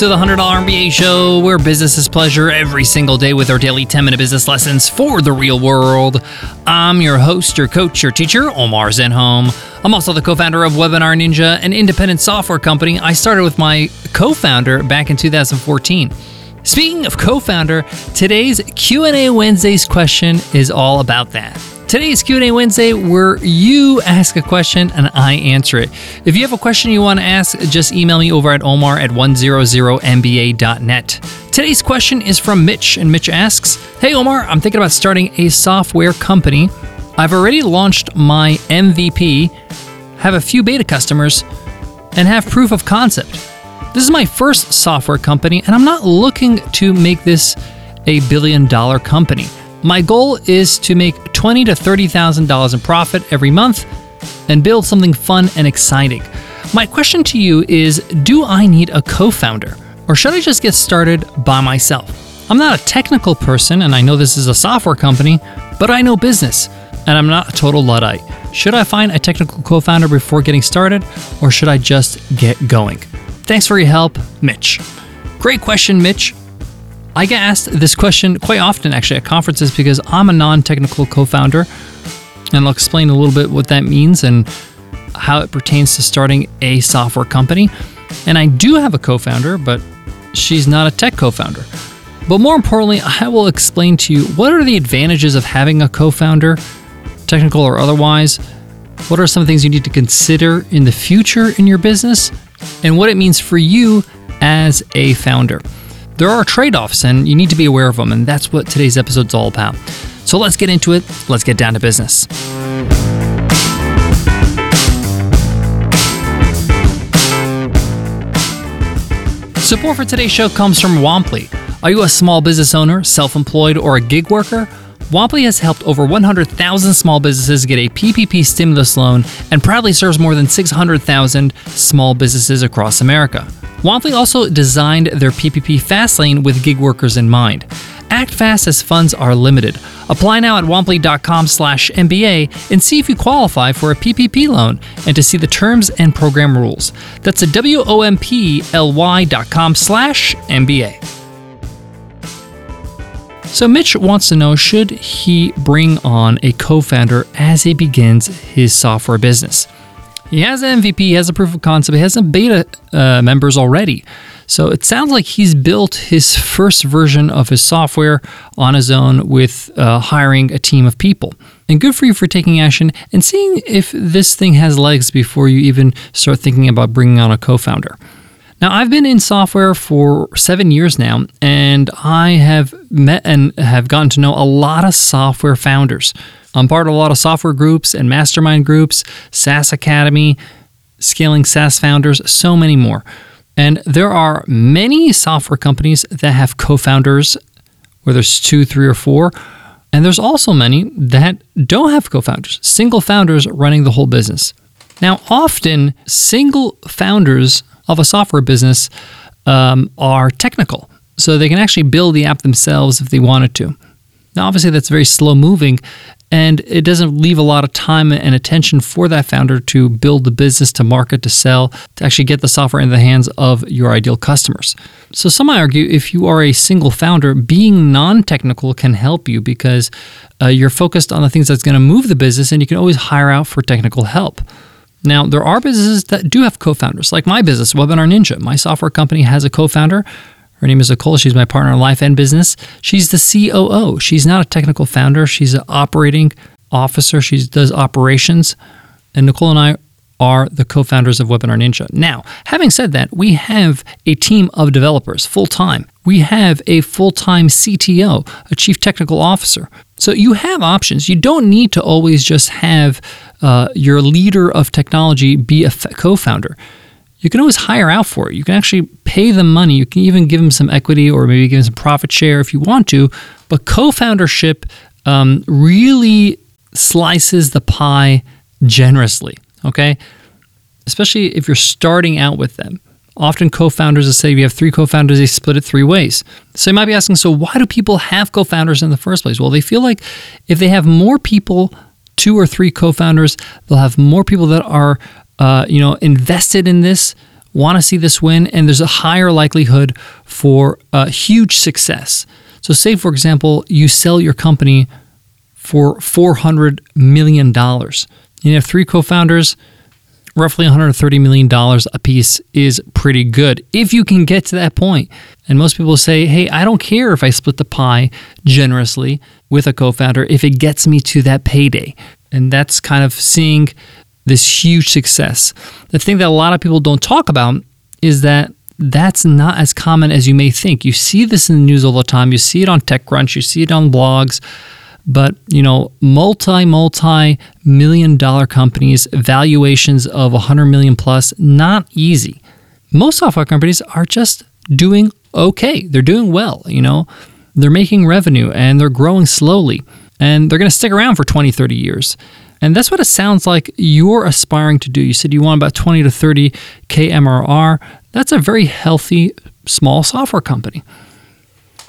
to the $100 MBA show, where business is pleasure every single day with our daily 10 minute business lessons for the real world. I'm your host, your coach, your teacher, Omar Zenhom. I'm also the co founder of Webinar Ninja, an independent software company I started with my co founder back in 2014. Speaking of co-founder, today's Q&A Wednesday's question is all about that. Today's Q&A Wednesday where you ask a question and I answer it. If you have a question you want to ask, just email me over at omar at 100mba.net. Today's question is from Mitch, and Mitch asks, Hey Omar, I'm thinking about starting a software company. I've already launched my MVP, have a few beta customers, and have proof of concept. This is my first software company, and I'm not looking to make this a billion dollar company. My goal is to make twenty to thirty thousand dollars in profit every month and build something fun and exciting. My question to you is Do I need a co founder, or should I just get started by myself? I'm not a technical person, and I know this is a software company, but I know business, and I'm not a total Luddite. Should I find a technical co founder before getting started, or should I just get going? Thanks for your help, Mitch. Great question, Mitch. I get asked this question quite often actually at conferences because I'm a non technical co founder, and I'll explain a little bit what that means and how it pertains to starting a software company. And I do have a co founder, but she's not a tech co founder. But more importantly, I will explain to you what are the advantages of having a co founder, technical or otherwise. What are some things you need to consider in the future in your business? and what it means for you as a founder. There are trade offs, and you need to be aware of them, and that's what today's episode is all about. So let's get into it. Let's get down to business. Support for today's show comes from Womply. Are you a small business owner, self employed, or a gig worker? Womply has helped over 100,000 small businesses get a PPP stimulus loan and proudly serves more than 600,000 small businesses across America. Womply also designed their PPP fast lane with gig workers in mind. Act fast as funds are limited. Apply now at womply.com slash MBA and see if you qualify for a PPP loan and to see the terms and program rules. That's at W-O-M-P-L-Y dot com slash MBA. So Mitch wants to know should he bring on a co-founder as he begins his software business. He has an MVP, he has a proof of concept, he has some beta uh, members already. So it sounds like he's built his first version of his software on his own with uh, hiring a team of people. And good for you for taking action and seeing if this thing has legs before you even start thinking about bringing on a co founder. Now, I've been in software for seven years now, and I have met and have gotten to know a lot of software founders. I'm part of a lot of software groups and mastermind groups, SaaS Academy, Scaling SaaS Founders, so many more. And there are many software companies that have co founders, where there's two, three, or four. And there's also many that don't have co founders, single founders running the whole business. Now, often single founders of a software business um, are technical. So they can actually build the app themselves if they wanted to. Now, obviously, that's very slow moving, and it doesn't leave a lot of time and attention for that founder to build the business, to market, to sell, to actually get the software in the hands of your ideal customers. So, some might argue if you are a single founder, being non technical can help you because uh, you're focused on the things that's going to move the business, and you can always hire out for technical help. Now, there are businesses that do have co founders, like my business, Webinar Ninja. My software company has a co founder. Her name is Nicole. She's my partner in life and business. She's the COO. She's not a technical founder, she's an operating officer. She does operations. And Nicole and I are the co founders of Webinar Ninja. Now, having said that, we have a team of developers full time. We have a full time CTO, a chief technical officer. So you have options. You don't need to always just have uh, your leader of technology be a co founder. You can always hire out for it. You can actually pay them money. You can even give them some equity or maybe give them some profit share if you want to. But co foundership um, really slices the pie generously, okay? Especially if you're starting out with them. Often co founders will say if you have three co founders, they split it three ways. So you might be asking, so why do people have co founders in the first place? Well, they feel like if they have more people two or three co-founders. They'll have more people that are, uh, you know, invested in this want to see this win, and there's a higher likelihood for a huge success. So, say for example, you sell your company for $400 million. You have three co founders, roughly $130 million a piece is pretty good if you can get to that point. And most people say, hey, I don't care if I split the pie generously with a co founder if it gets me to that payday. And that's kind of seeing this huge success. The thing that a lot of people don't talk about is that that's not as common as you may think. You see this in the news all the time. You see it on TechCrunch, you see it on blogs. But, you know, multi, multi million dollar companies, valuations of 100 million plus, not easy. Most software companies are just doing okay. They're doing well, you know. They're making revenue and they're growing slowly and they're going to stick around for 20, 30 years. And that's what it sounds like you're aspiring to do. You said you want about 20 to 30 K MRR. That's a very healthy small software company.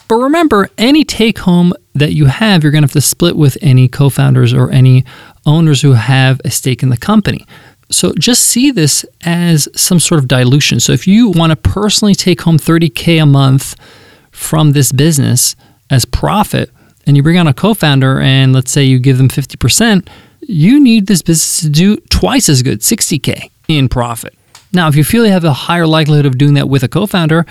But remember, any take home that you have, you're going to have to split with any co founders or any owners who have a stake in the company. So just see this as some sort of dilution. So if you want to personally take home 30K a month from this business as profit, and you bring on a co founder and let's say you give them 50%, you need this business to do twice as good, 60K in profit. Now, if you feel you have a higher likelihood of doing that with a co founder,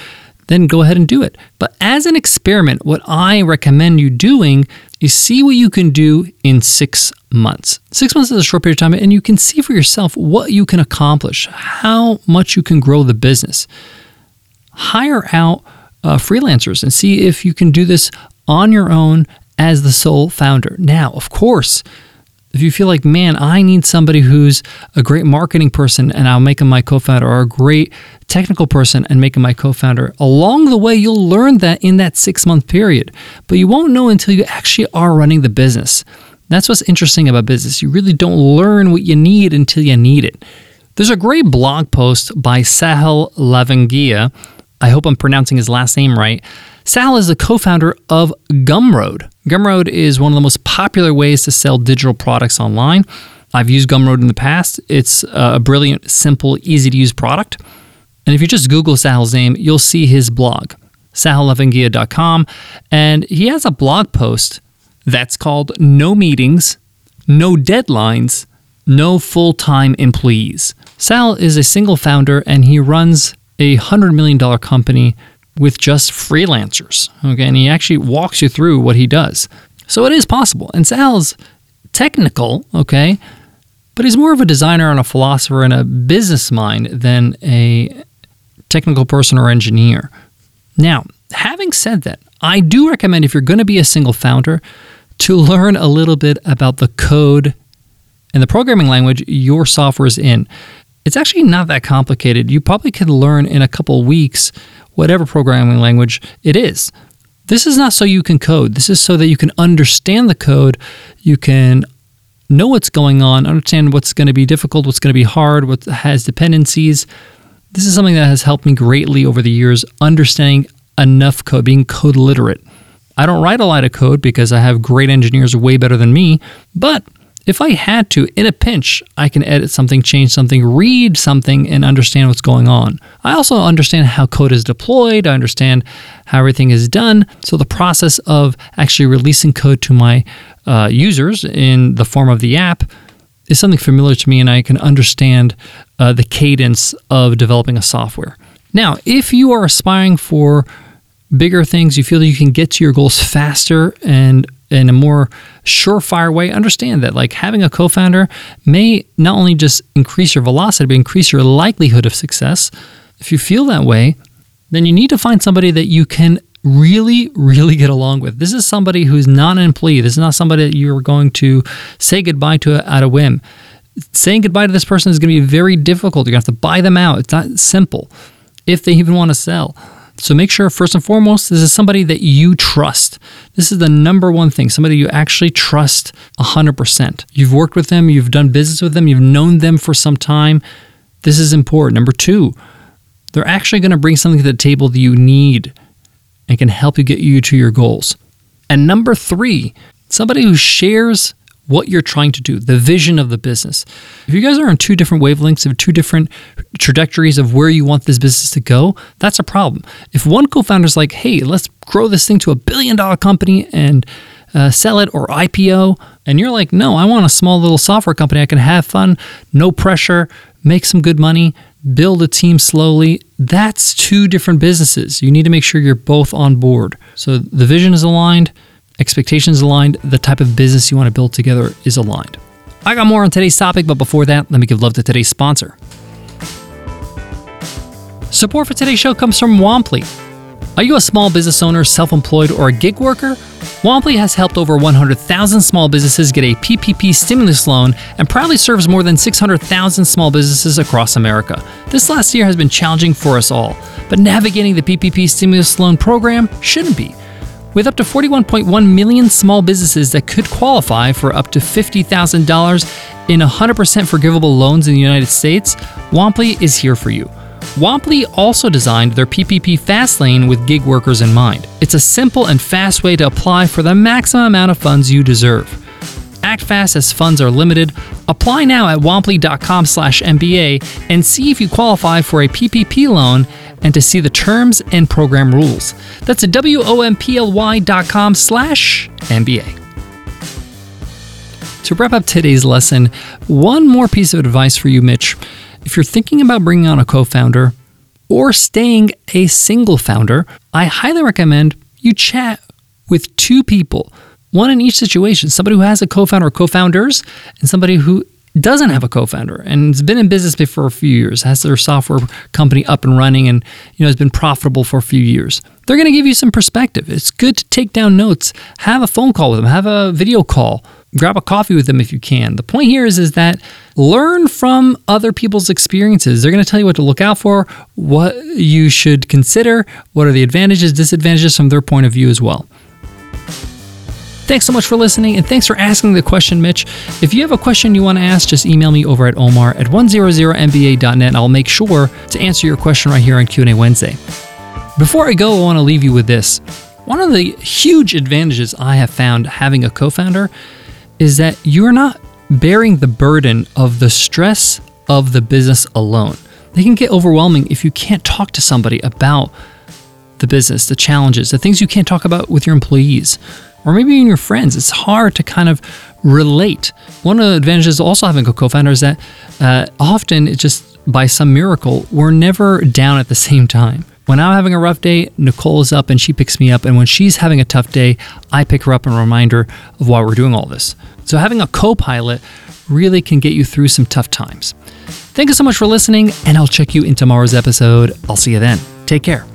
then go ahead and do it. But as an experiment, what I recommend you doing is see what you can do in six months. Six months is a short period of time, and you can see for yourself what you can accomplish, how much you can grow the business. Hire out uh, freelancers and see if you can do this on your own as the sole founder. Now, of course, if you feel like, man, I need somebody who's a great marketing person and I'll make them my co founder, or a great technical person and make them my co founder, along the way, you'll learn that in that six month period. But you won't know until you actually are running the business. That's what's interesting about business. You really don't learn what you need until you need it. There's a great blog post by Sahil Lavingia. I hope I'm pronouncing his last name right. Sal is the co founder of Gumroad. Gumroad is one of the most popular ways to sell digital products online. I've used Gumroad in the past. It's uh, a brilliant, simple, easy to use product. And if you just Google Sahil's name, you'll see his blog, sahillavingia.com. And he has a blog post that's called No Meetings, No Deadlines, No Full Time Employees. Sal is a single founder and he runs a $100 million company with just freelancers. Okay, and he actually walks you through what he does. So it is possible. And Sal's technical, okay, but he's more of a designer and a philosopher and a business mind than a technical person or engineer. Now, having said that, I do recommend if you're going to be a single founder to learn a little bit about the code and the programming language your software is in. It's actually not that complicated. You probably can learn in a couple weeks whatever programming language it is. This is not so you can code. This is so that you can understand the code, you can know what's going on, understand what's going to be difficult, what's going to be hard, what has dependencies. This is something that has helped me greatly over the years, understanding enough code, being code literate. I don't write a lot of code because I have great engineers way better than me, but if I had to, in a pinch, I can edit something, change something, read something, and understand what's going on. I also understand how code is deployed, I understand how everything is done. So the process of actually releasing code to my uh, users in the form of the app is something familiar to me, and I can understand uh, the cadence of developing a software. Now, if you are aspiring for bigger things, you feel that you can get to your goals faster and in a more surefire way, understand that like having a co-founder may not only just increase your velocity, but increase your likelihood of success. If you feel that way, then you need to find somebody that you can really, really get along with. This is somebody who's not an employee. This is not somebody that you're going to say goodbye to at a whim. Saying goodbye to this person is going to be very difficult. You're going to have to buy them out. It's not simple if they even want to sell. So make sure, first and foremost, this is somebody that you trust. This is the number one thing somebody you actually trust 100%. You've worked with them, you've done business with them, you've known them for some time. This is important. Number two, they're actually going to bring something to the table that you need and can help you get you to your goals. And number three, somebody who shares what you're trying to do, the vision of the business. If you guys are on two different wavelengths of two different trajectories of where you want this business to go, that's a problem. If one co-founder is like, "Hey, let's grow this thing to a billion dollar company and uh, sell it or IPO," and you're like, "No, I want a small little software company I can have fun, no pressure, make some good money." build a team slowly. That's two different businesses. You need to make sure you're both on board. So the vision is aligned, expectations aligned, the type of business you want to build together is aligned. I got more on today's topic, but before that, let me give love to today's sponsor. Support for today's show comes from Womply. Are you a small business owner, self employed, or a gig worker? Womply has helped over 100,000 small businesses get a PPP stimulus loan and proudly serves more than 600,000 small businesses across America. This last year has been challenging for us all, but navigating the PPP stimulus loan program shouldn't be. With up to 41.1 million small businesses that could qualify for up to $50,000 in 100% forgivable loans in the United States, Womply is here for you. Womply also designed their PPP Fast Lane with gig workers in mind. It's a simple and fast way to apply for the maximum amount of funds you deserve. Act fast as funds are limited. Apply now at womply.com slash MBA and see if you qualify for a PPP loan and to see the terms and program rules. That's at W-O-M-P-L-Y.com slash MBA. To wrap up today's lesson, one more piece of advice for you, Mitch. If you're thinking about bringing on a co founder or staying a single founder, I highly recommend you chat with two people, one in each situation somebody who has a co founder or co founders, and somebody who doesn't have a co-founder and has been in business for a few years, has their software company up and running and you know has been profitable for a few years. They're going to give you some perspective. It's good to take down notes, have a phone call with them, have a video call, grab a coffee with them if you can. The point here is, is that learn from other people's experiences. They're going to tell you what to look out for, what you should consider, what are the advantages, disadvantages from their point of view as well. Thanks so much for listening, and thanks for asking the question, Mitch. If you have a question you want to ask, just email me over at omar at 100mba.net, and I'll make sure to answer your question right here on Q&A Wednesday. Before I go, I want to leave you with this. One of the huge advantages I have found having a co-founder is that you're not bearing the burden of the stress of the business alone. They can get overwhelming if you can't talk to somebody about the business, the challenges, the things you can't talk about with your employees, or maybe even your friends. It's hard to kind of relate. One of the advantages of also having a co founder is that uh, often it just by some miracle, we're never down at the same time. When I'm having a rough day, Nicole is up and she picks me up. And when she's having a tough day, I pick her up and remind her of why we're doing all this. So having a co pilot really can get you through some tough times. Thank you so much for listening, and I'll check you in tomorrow's episode. I'll see you then. Take care.